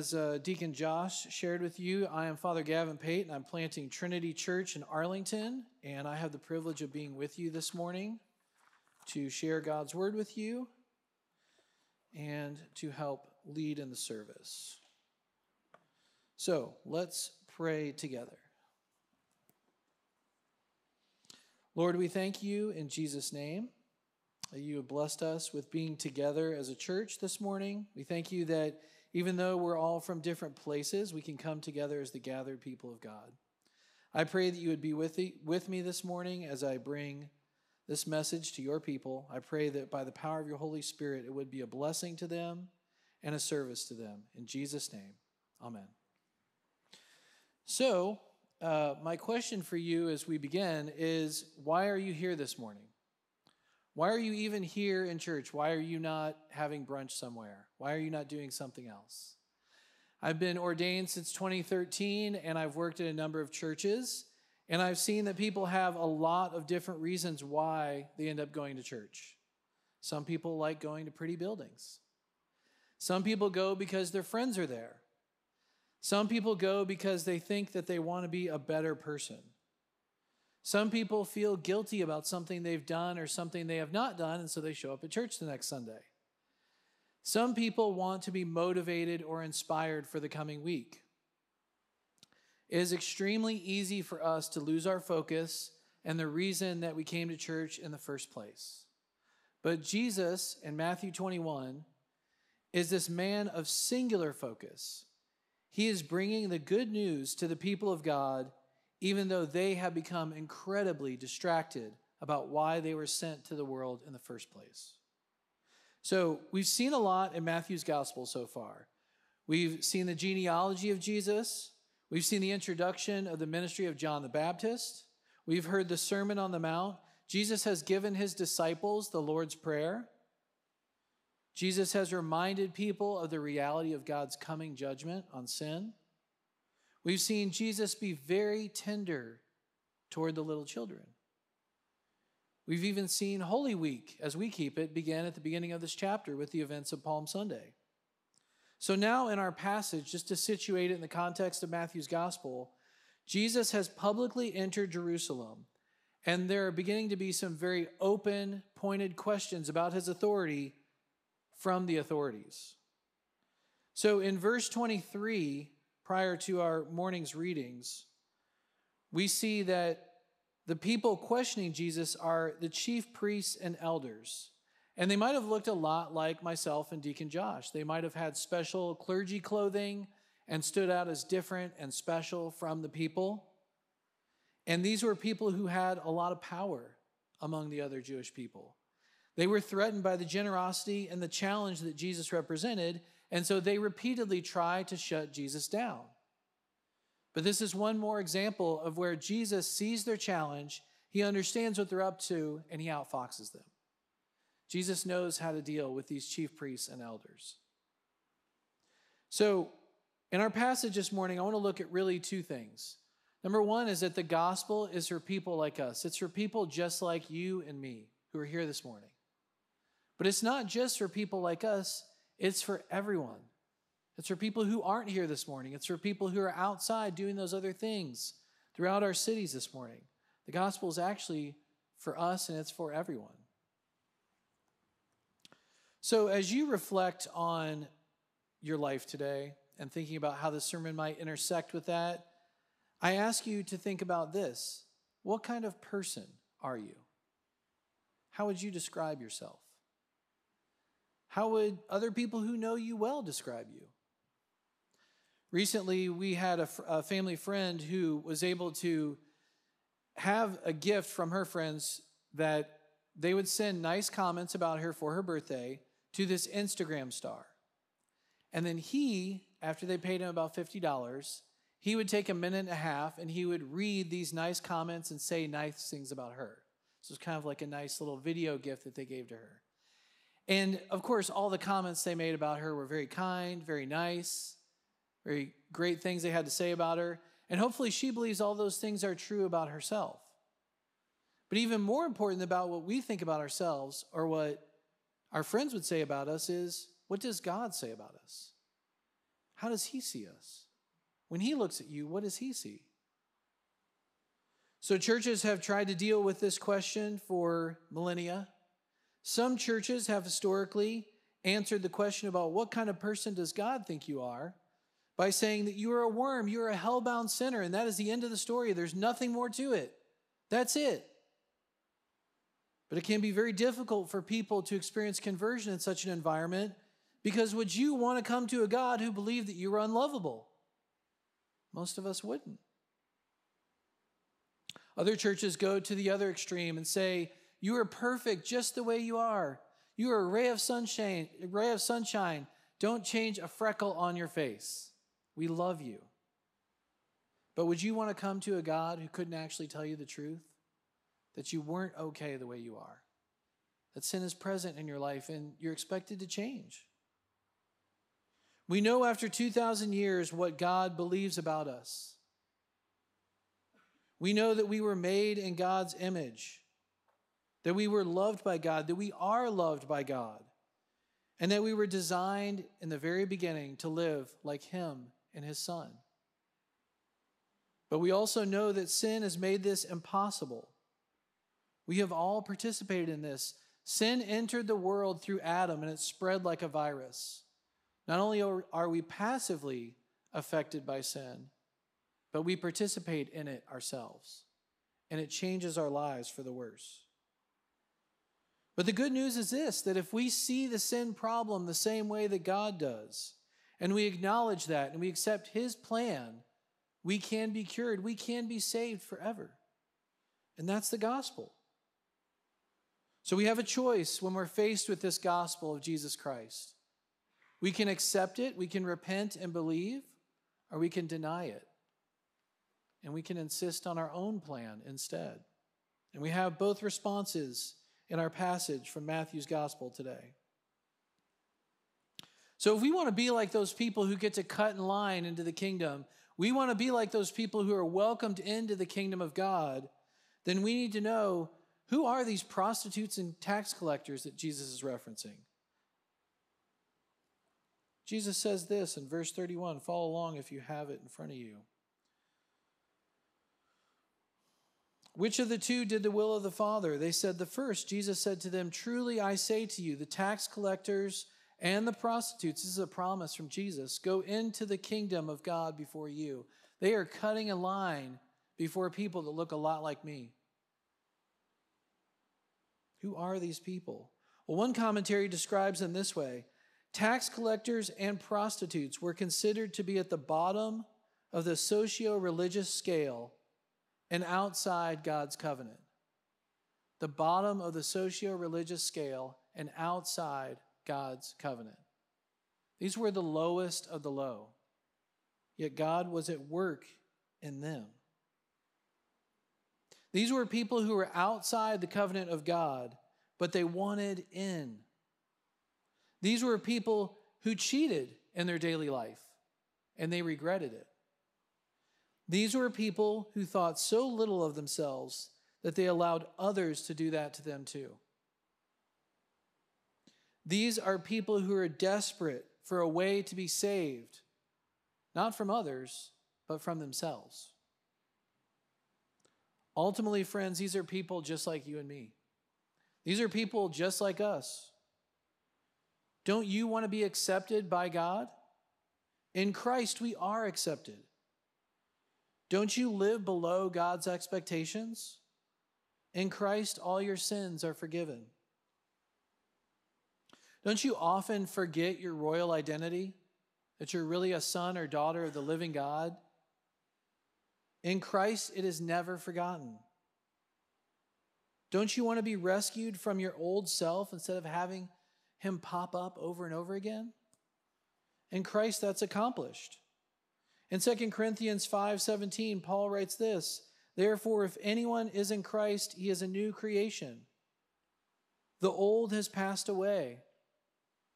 As uh, Deacon Josh shared with you, I am Father Gavin Pate, and I'm planting Trinity Church in Arlington. And I have the privilege of being with you this morning to share God's word with you and to help lead in the service. So let's pray together. Lord, we thank you in Jesus' name that you have blessed us with being together as a church this morning. We thank you that even though we're all from different places, we can come together as the gathered people of God. I pray that you would be with, the, with me this morning as I bring this message to your people. I pray that by the power of your Holy Spirit, it would be a blessing to them and a service to them. In Jesus' name, amen. So, uh, my question for you as we begin is why are you here this morning? Why are you even here in church? Why are you not having brunch somewhere? Why are you not doing something else? I've been ordained since 2013 and I've worked in a number of churches. And I've seen that people have a lot of different reasons why they end up going to church. Some people like going to pretty buildings. Some people go because their friends are there. Some people go because they think that they want to be a better person. Some people feel guilty about something they've done or something they have not done, and so they show up at church the next Sunday. Some people want to be motivated or inspired for the coming week. It is extremely easy for us to lose our focus and the reason that we came to church in the first place. But Jesus in Matthew 21 is this man of singular focus. He is bringing the good news to the people of God even though they have become incredibly distracted about why they were sent to the world in the first place. So, we've seen a lot in Matthew's gospel so far. We've seen the genealogy of Jesus, we've seen the introduction of the ministry of John the Baptist, we've heard the Sermon on the Mount. Jesus has given his disciples the Lord's Prayer. Jesus has reminded people of the reality of God's coming judgment on sin. We've seen Jesus be very tender toward the little children. We've even seen Holy Week, as we keep it, began at the beginning of this chapter with the events of Palm Sunday. So now, in our passage, just to situate it in the context of Matthew's gospel, Jesus has publicly entered Jerusalem, and there are beginning to be some very open, pointed questions about his authority from the authorities. So in verse 23, prior to our morning's readings, we see that the people questioning Jesus are the chief priests and elders. And they might have looked a lot like myself and Deacon Josh. They might have had special clergy clothing and stood out as different and special from the people. And these were people who had a lot of power among the other Jewish people. They were threatened by the generosity and the challenge that Jesus represented, and so they repeatedly try to shut Jesus down. But this is one more example of where Jesus sees their challenge, he understands what they're up to, and he outfoxes them. Jesus knows how to deal with these chief priests and elders. So, in our passage this morning, I want to look at really two things. Number one is that the gospel is for people like us, it's for people just like you and me who are here this morning. But it's not just for people like us, it's for everyone. It's for people who aren't here this morning. It's for people who are outside doing those other things throughout our cities this morning. The gospel is actually for us and it's for everyone. So, as you reflect on your life today and thinking about how the sermon might intersect with that, I ask you to think about this. What kind of person are you? How would you describe yourself? How would other people who know you well describe you? Recently, we had a, a family friend who was able to have a gift from her friends that they would send nice comments about her for her birthday to this Instagram star. And then he, after they paid him about $50, he would take a minute and a half and he would read these nice comments and say nice things about her. So it's kind of like a nice little video gift that they gave to her. And of course, all the comments they made about her were very kind, very nice, very great things they had to say about her. And hopefully, she believes all those things are true about herself. But even more important about what we think about ourselves or what our friends would say about us is what does God say about us? How does he see us? When he looks at you, what does he see? So, churches have tried to deal with this question for millennia. Some churches have historically answered the question about what kind of person does God think you are by saying that you are a worm, you are a hellbound sinner, and that is the end of the story. There's nothing more to it. That's it. But it can be very difficult for people to experience conversion in such an environment because would you want to come to a God who believed that you were unlovable? Most of us wouldn't. Other churches go to the other extreme and say, You are perfect just the way you are. You are a ray of sunshine, a ray of sunshine. Don't change a freckle on your face. We love you. But would you want to come to a God who couldn't actually tell you the truth? That you weren't okay the way you are? That sin is present in your life and you're expected to change? We know after 2,000 years what God believes about us. We know that we were made in God's image, that we were loved by God, that we are loved by God, and that we were designed in the very beginning to live like Him and His Son. But we also know that sin has made this impossible. We have all participated in this. Sin entered the world through Adam and it spread like a virus. Not only are we passively affected by sin, but we participate in it ourselves. And it changes our lives for the worse. But the good news is this that if we see the sin problem the same way that God does, and we acknowledge that and we accept His plan, we can be cured. We can be saved forever. And that's the gospel. So we have a choice when we're faced with this gospel of Jesus Christ. We can accept it, we can repent and believe, or we can deny it. And we can insist on our own plan instead. And we have both responses in our passage from Matthew's gospel today. So, if we want to be like those people who get to cut in line into the kingdom, we want to be like those people who are welcomed into the kingdom of God, then we need to know who are these prostitutes and tax collectors that Jesus is referencing? Jesus says this in verse 31. Follow along if you have it in front of you. Which of the two did the will of the Father? They said, The first. Jesus said to them, Truly I say to you, the tax collectors and the prostitutes, this is a promise from Jesus, go into the kingdom of God before you. They are cutting a line before people that look a lot like me. Who are these people? Well, one commentary describes them this way Tax collectors and prostitutes were considered to be at the bottom of the socio religious scale and outside God's covenant. The bottom of the socio religious scale and outside God's covenant. These were the lowest of the low, yet God was at work in them. These were people who were outside the covenant of God, but they wanted in. These were people who cheated in their daily life and they regretted it. These were people who thought so little of themselves that they allowed others to do that to them too. These are people who are desperate for a way to be saved, not from others, but from themselves. Ultimately, friends, these are people just like you and me. These are people just like us. Don't you want to be accepted by God? In Christ, we are accepted. Don't you live below God's expectations? In Christ, all your sins are forgiven. Don't you often forget your royal identity? That you're really a son or daughter of the living God? In Christ, it is never forgotten. Don't you want to be rescued from your old self instead of having him pop up over and over again? In Christ, that's accomplished. In 2 Corinthians 5:17, Paul writes this, Therefore, if anyone is in Christ, he is a new creation. The old has passed away.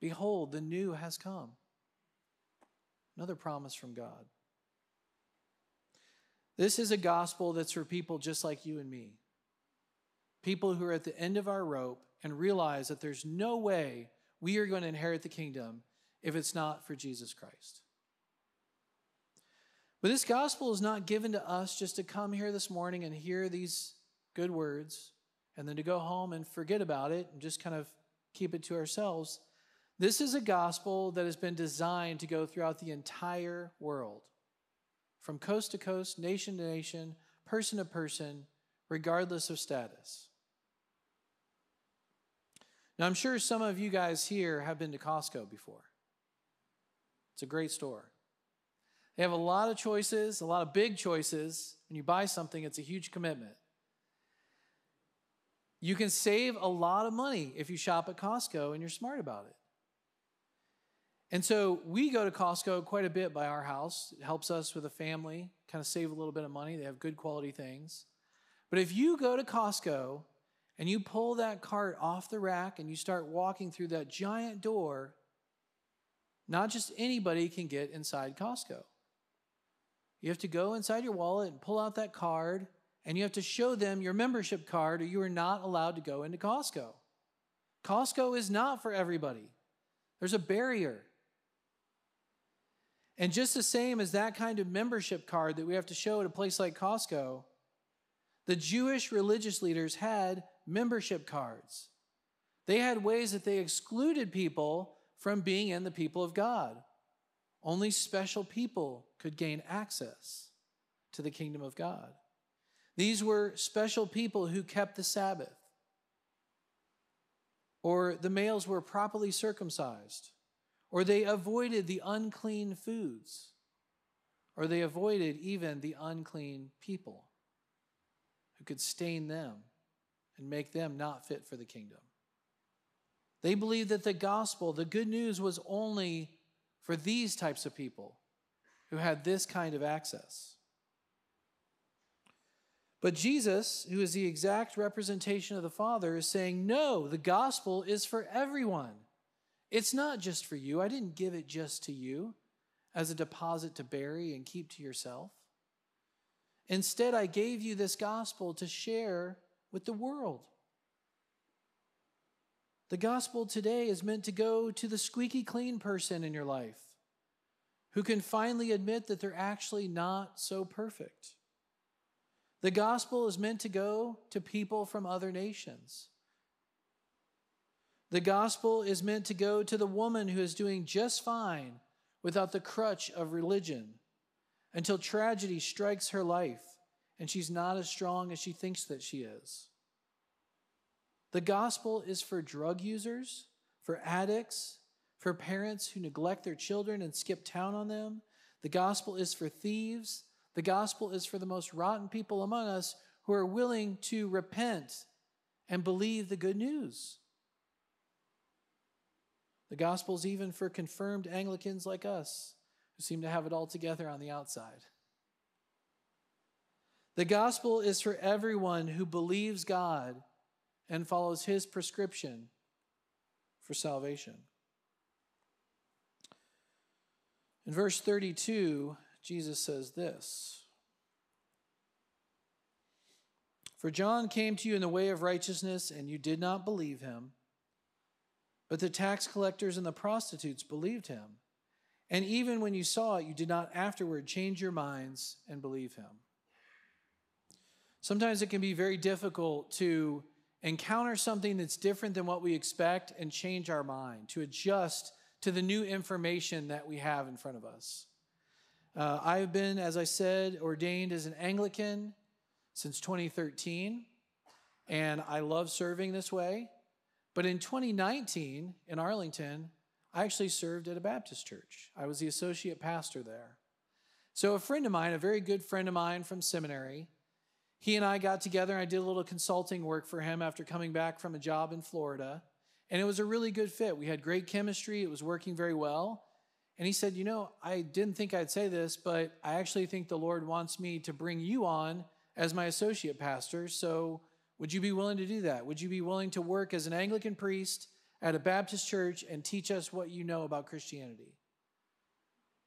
Behold, the new has come. Another promise from God. This is a gospel that's for people just like you and me. People who are at the end of our rope and realize that there's no way we are going to inherit the kingdom if it's not for Jesus Christ. But this gospel is not given to us just to come here this morning and hear these good words and then to go home and forget about it and just kind of keep it to ourselves. This is a gospel that has been designed to go throughout the entire world, from coast to coast, nation to nation, person to person, regardless of status. Now, I'm sure some of you guys here have been to Costco before. It's a great store. They have a lot of choices, a lot of big choices. When you buy something, it's a huge commitment. You can save a lot of money if you shop at Costco and you're smart about it. And so we go to Costco quite a bit by our house. It helps us with a family, kind of save a little bit of money. They have good quality things. But if you go to Costco and you pull that cart off the rack and you start walking through that giant door, not just anybody can get inside Costco. You have to go inside your wallet and pull out that card, and you have to show them your membership card, or you are not allowed to go into Costco. Costco is not for everybody, there's a barrier. And just the same as that kind of membership card that we have to show at a place like Costco, the Jewish religious leaders had membership cards. They had ways that they excluded people from being in the people of God. Only special people could gain access to the kingdom of God. These were special people who kept the Sabbath, or the males were properly circumcised, or they avoided the unclean foods, or they avoided even the unclean people who could stain them and make them not fit for the kingdom. They believed that the gospel, the good news, was only for these types of people who had this kind of access. But Jesus, who is the exact representation of the Father, is saying, No, the gospel is for everyone. It's not just for you. I didn't give it just to you as a deposit to bury and keep to yourself. Instead, I gave you this gospel to share with the world. The gospel today is meant to go to the squeaky clean person in your life who can finally admit that they're actually not so perfect. The gospel is meant to go to people from other nations. The gospel is meant to go to the woman who is doing just fine without the crutch of religion until tragedy strikes her life and she's not as strong as she thinks that she is. The gospel is for drug users, for addicts, for parents who neglect their children and skip town on them. The gospel is for thieves. The gospel is for the most rotten people among us who are willing to repent and believe the good news. The gospel is even for confirmed Anglicans like us who seem to have it all together on the outside. The gospel is for everyone who believes God and follows his prescription for salvation. In verse 32, Jesus says this For John came to you in the way of righteousness, and you did not believe him. But the tax collectors and the prostitutes believed him. And even when you saw it, you did not afterward change your minds and believe him. Sometimes it can be very difficult to encounter something that's different than what we expect and change our mind, to adjust to the new information that we have in front of us. Uh, I've been, as I said, ordained as an Anglican since 2013, and I love serving this way. But in 2019, in Arlington, I actually served at a Baptist church. I was the associate pastor there. So, a friend of mine, a very good friend of mine from seminary, he and I got together and I did a little consulting work for him after coming back from a job in Florida. And it was a really good fit. We had great chemistry, it was working very well. And he said, You know, I didn't think I'd say this, but I actually think the Lord wants me to bring you on as my associate pastor. So would you be willing to do that? Would you be willing to work as an Anglican priest at a Baptist church and teach us what you know about Christianity?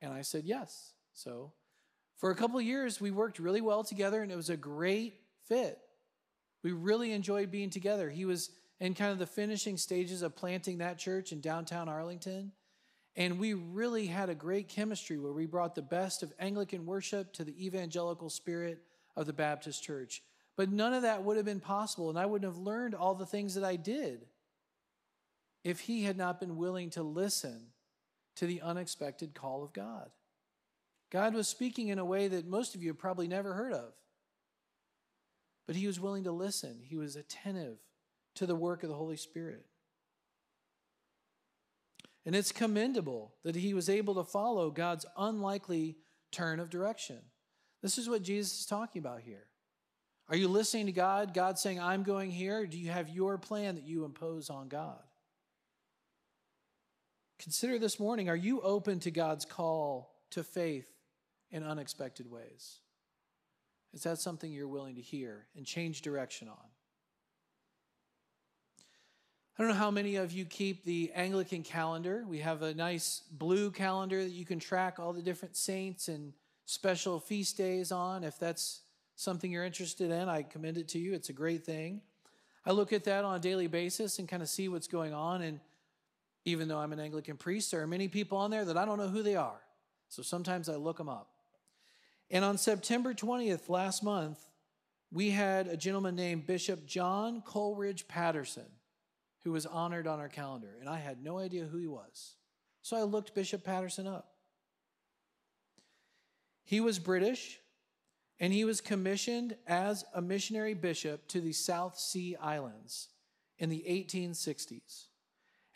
And I said, Yes. So for a couple years, we worked really well together, and it was a great fit. We really enjoyed being together. He was in kind of the finishing stages of planting that church in downtown Arlington. And we really had a great chemistry where we brought the best of Anglican worship to the evangelical spirit of the Baptist church. But none of that would have been possible, and I wouldn't have learned all the things that I did if he had not been willing to listen to the unexpected call of God. God was speaking in a way that most of you have probably never heard of. But he was willing to listen, he was attentive to the work of the Holy Spirit. And it's commendable that he was able to follow God's unlikely turn of direction. This is what Jesus is talking about here. Are you listening to God? God saying, I'm going here? do you have your plan that you impose on God? Consider this morning are you open to God's call to faith in unexpected ways? Is that something you're willing to hear and change direction on? I don't know how many of you keep the Anglican calendar. We have a nice blue calendar that you can track all the different saints and special feast days on. If that's something you're interested in, I commend it to you. It's a great thing. I look at that on a daily basis and kind of see what's going on. And even though I'm an Anglican priest, there are many people on there that I don't know who they are. So sometimes I look them up. And on September 20th last month, we had a gentleman named Bishop John Coleridge Patteson who was honored on our calendar, and I had no idea who he was. So I looked Bishop Patteson up. He was British, and he was commissioned as a missionary bishop to the South Sea Islands in the 1860s.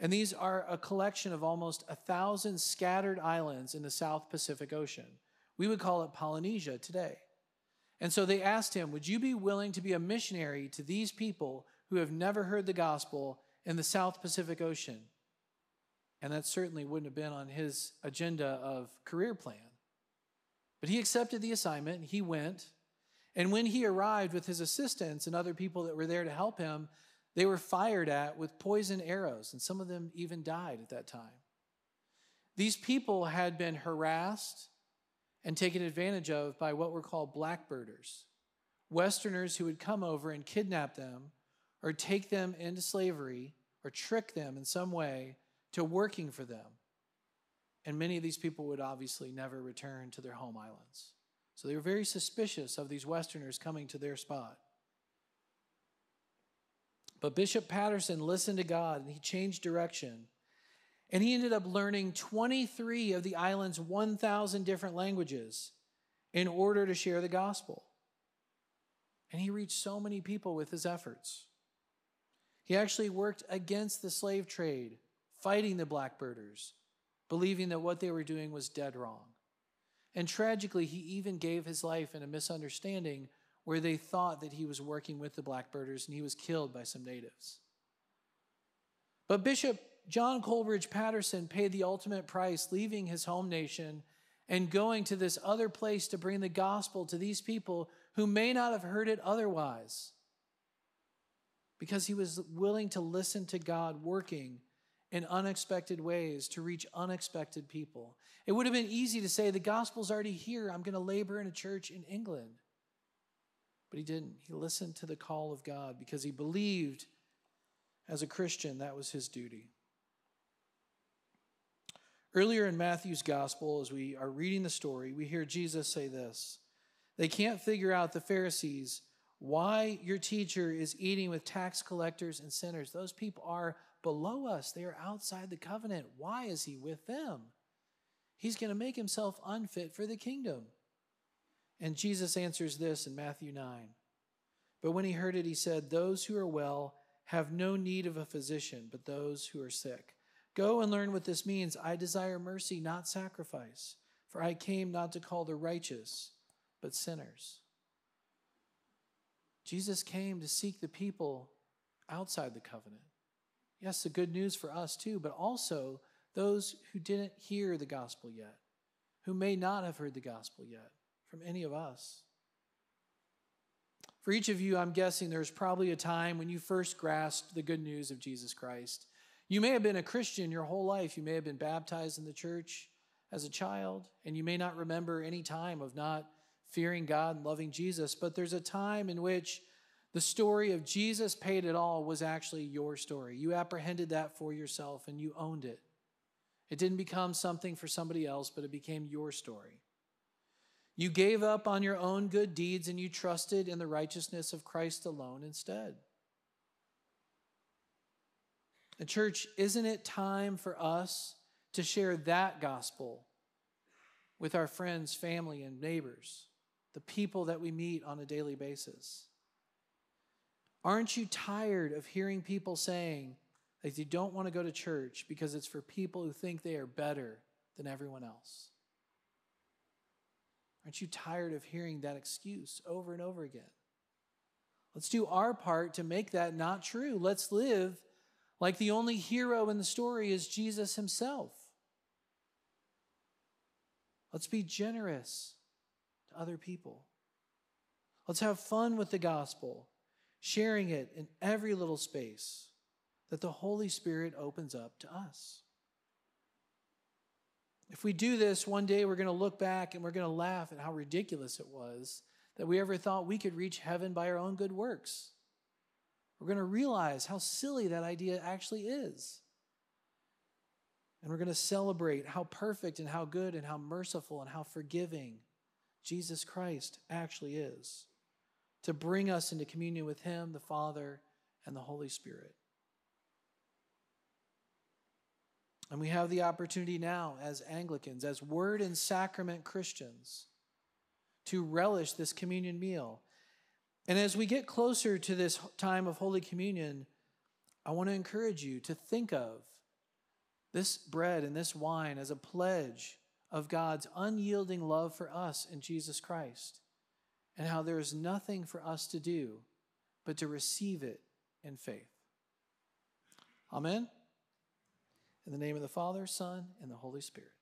And these are a collection of almost a thousand scattered islands in the South Pacific Ocean. We would call it Polynesia today. And so they asked him, Would you be willing to be a missionary to these people who have never heard the gospel in the South Pacific Ocean. And that certainly wouldn't have been on his agenda of career plan. But he accepted the assignment, he went, and when he arrived with his assistants and other people that were there to help him, they were fired at with poison arrows, and some of them even died at that time. These people had been harassed and taken advantage of by what were called blackbirders, Westerners who would come over and kidnap them or take them into slavery or trick them in some way to working for them. And many of these people would obviously never return to their home islands. So they were very suspicious of these Westerners coming to their spot. But Bishop Patteson listened to God and he changed direction. And he ended up learning 23 of the island's 1,000 different languages in order to share the gospel. And he reached so many people with his efforts. He actually worked against the slave trade, fighting the blackbirders, believing that what they were doing was dead wrong. And tragically, he even gave his life in a misunderstanding where they thought that he was working with the blackbirders and he was killed by some natives. But Bishop John Coleridge Patteson paid the ultimate price, leaving his home nation and going to this other place to bring the gospel to these people who may not have heard it otherwise because he was willing to listen to God working in unexpected ways to reach unexpected people. It would have been easy to say, The gospel's already here. I'm going to labor in a church in England. But he didn't. He listened to the call of God because he believed as a Christian that was his duty. Earlier in Matthew's gospel, as we are reading the story, we hear Jesus say this They can't figure out the Pharisees why your teacher is eating with tax collectors and sinners. Those people are below us, they are outside the covenant. Why is he with them? He's going to make himself unfit for the kingdom. And Jesus answers this in Matthew 9. But when he heard it, he said, Those who are well have no need of a physician, but those who are sick. Go and learn what this means. I desire mercy, not sacrifice, for I came not to call the righteous, but sinners. Jesus came to seek the people outside the covenant. Yes, the good news for us too, but also those who didn't hear the gospel yet, who may not have heard the gospel yet from any of us. For each of you, I'm guessing there's probably a time when you first grasped the good news of Jesus Christ. You may have been a Christian your whole life. You may have been baptized in the church as a child, and you may not remember any time of not fearing God and loving Jesus, but there's a time in which the story of Jesus paid it all was actually your story. You apprehended that for yourself and you owned it. It didn't become something for somebody else, but it became your story. You gave up on your own good deeds and you trusted in the righteousness of Christ alone instead. The church, isn't it time for us to share that gospel with our friends, family, and neighbors, the people that we meet on a daily basis? Aren't you tired of hearing people saying that you don't want to go to church because it's for people who think they are better than everyone else? Aren't you tired of hearing that excuse over and over again? Let's do our part to make that not true. Let's live like the only hero in the story is Jesus himself. Let's be generous other people. Let's have fun with the gospel, sharing it in every little space that the Holy Spirit opens up to us. If we do this, one day we're going to look back and we're going to laugh at how ridiculous it was that we ever thought we could reach heaven by our own good works. We're going to realize how silly that idea actually is. And we're going to celebrate how perfect and how good and how merciful and how forgiving Jesus Christ actually is to bring us into communion with Him, the Father, and the Holy Spirit. And we have the opportunity now, as Anglicans, as word and sacrament Christians, to relish this communion meal and as we get closer to this time of Holy Communion, I want to encourage you to think of this bread and this wine as a pledge of God's unyielding love for us in Jesus Christ, and how there is nothing for us to do but to receive it in faith. Amen. In the name of the Father, Son, and the Holy Spirit.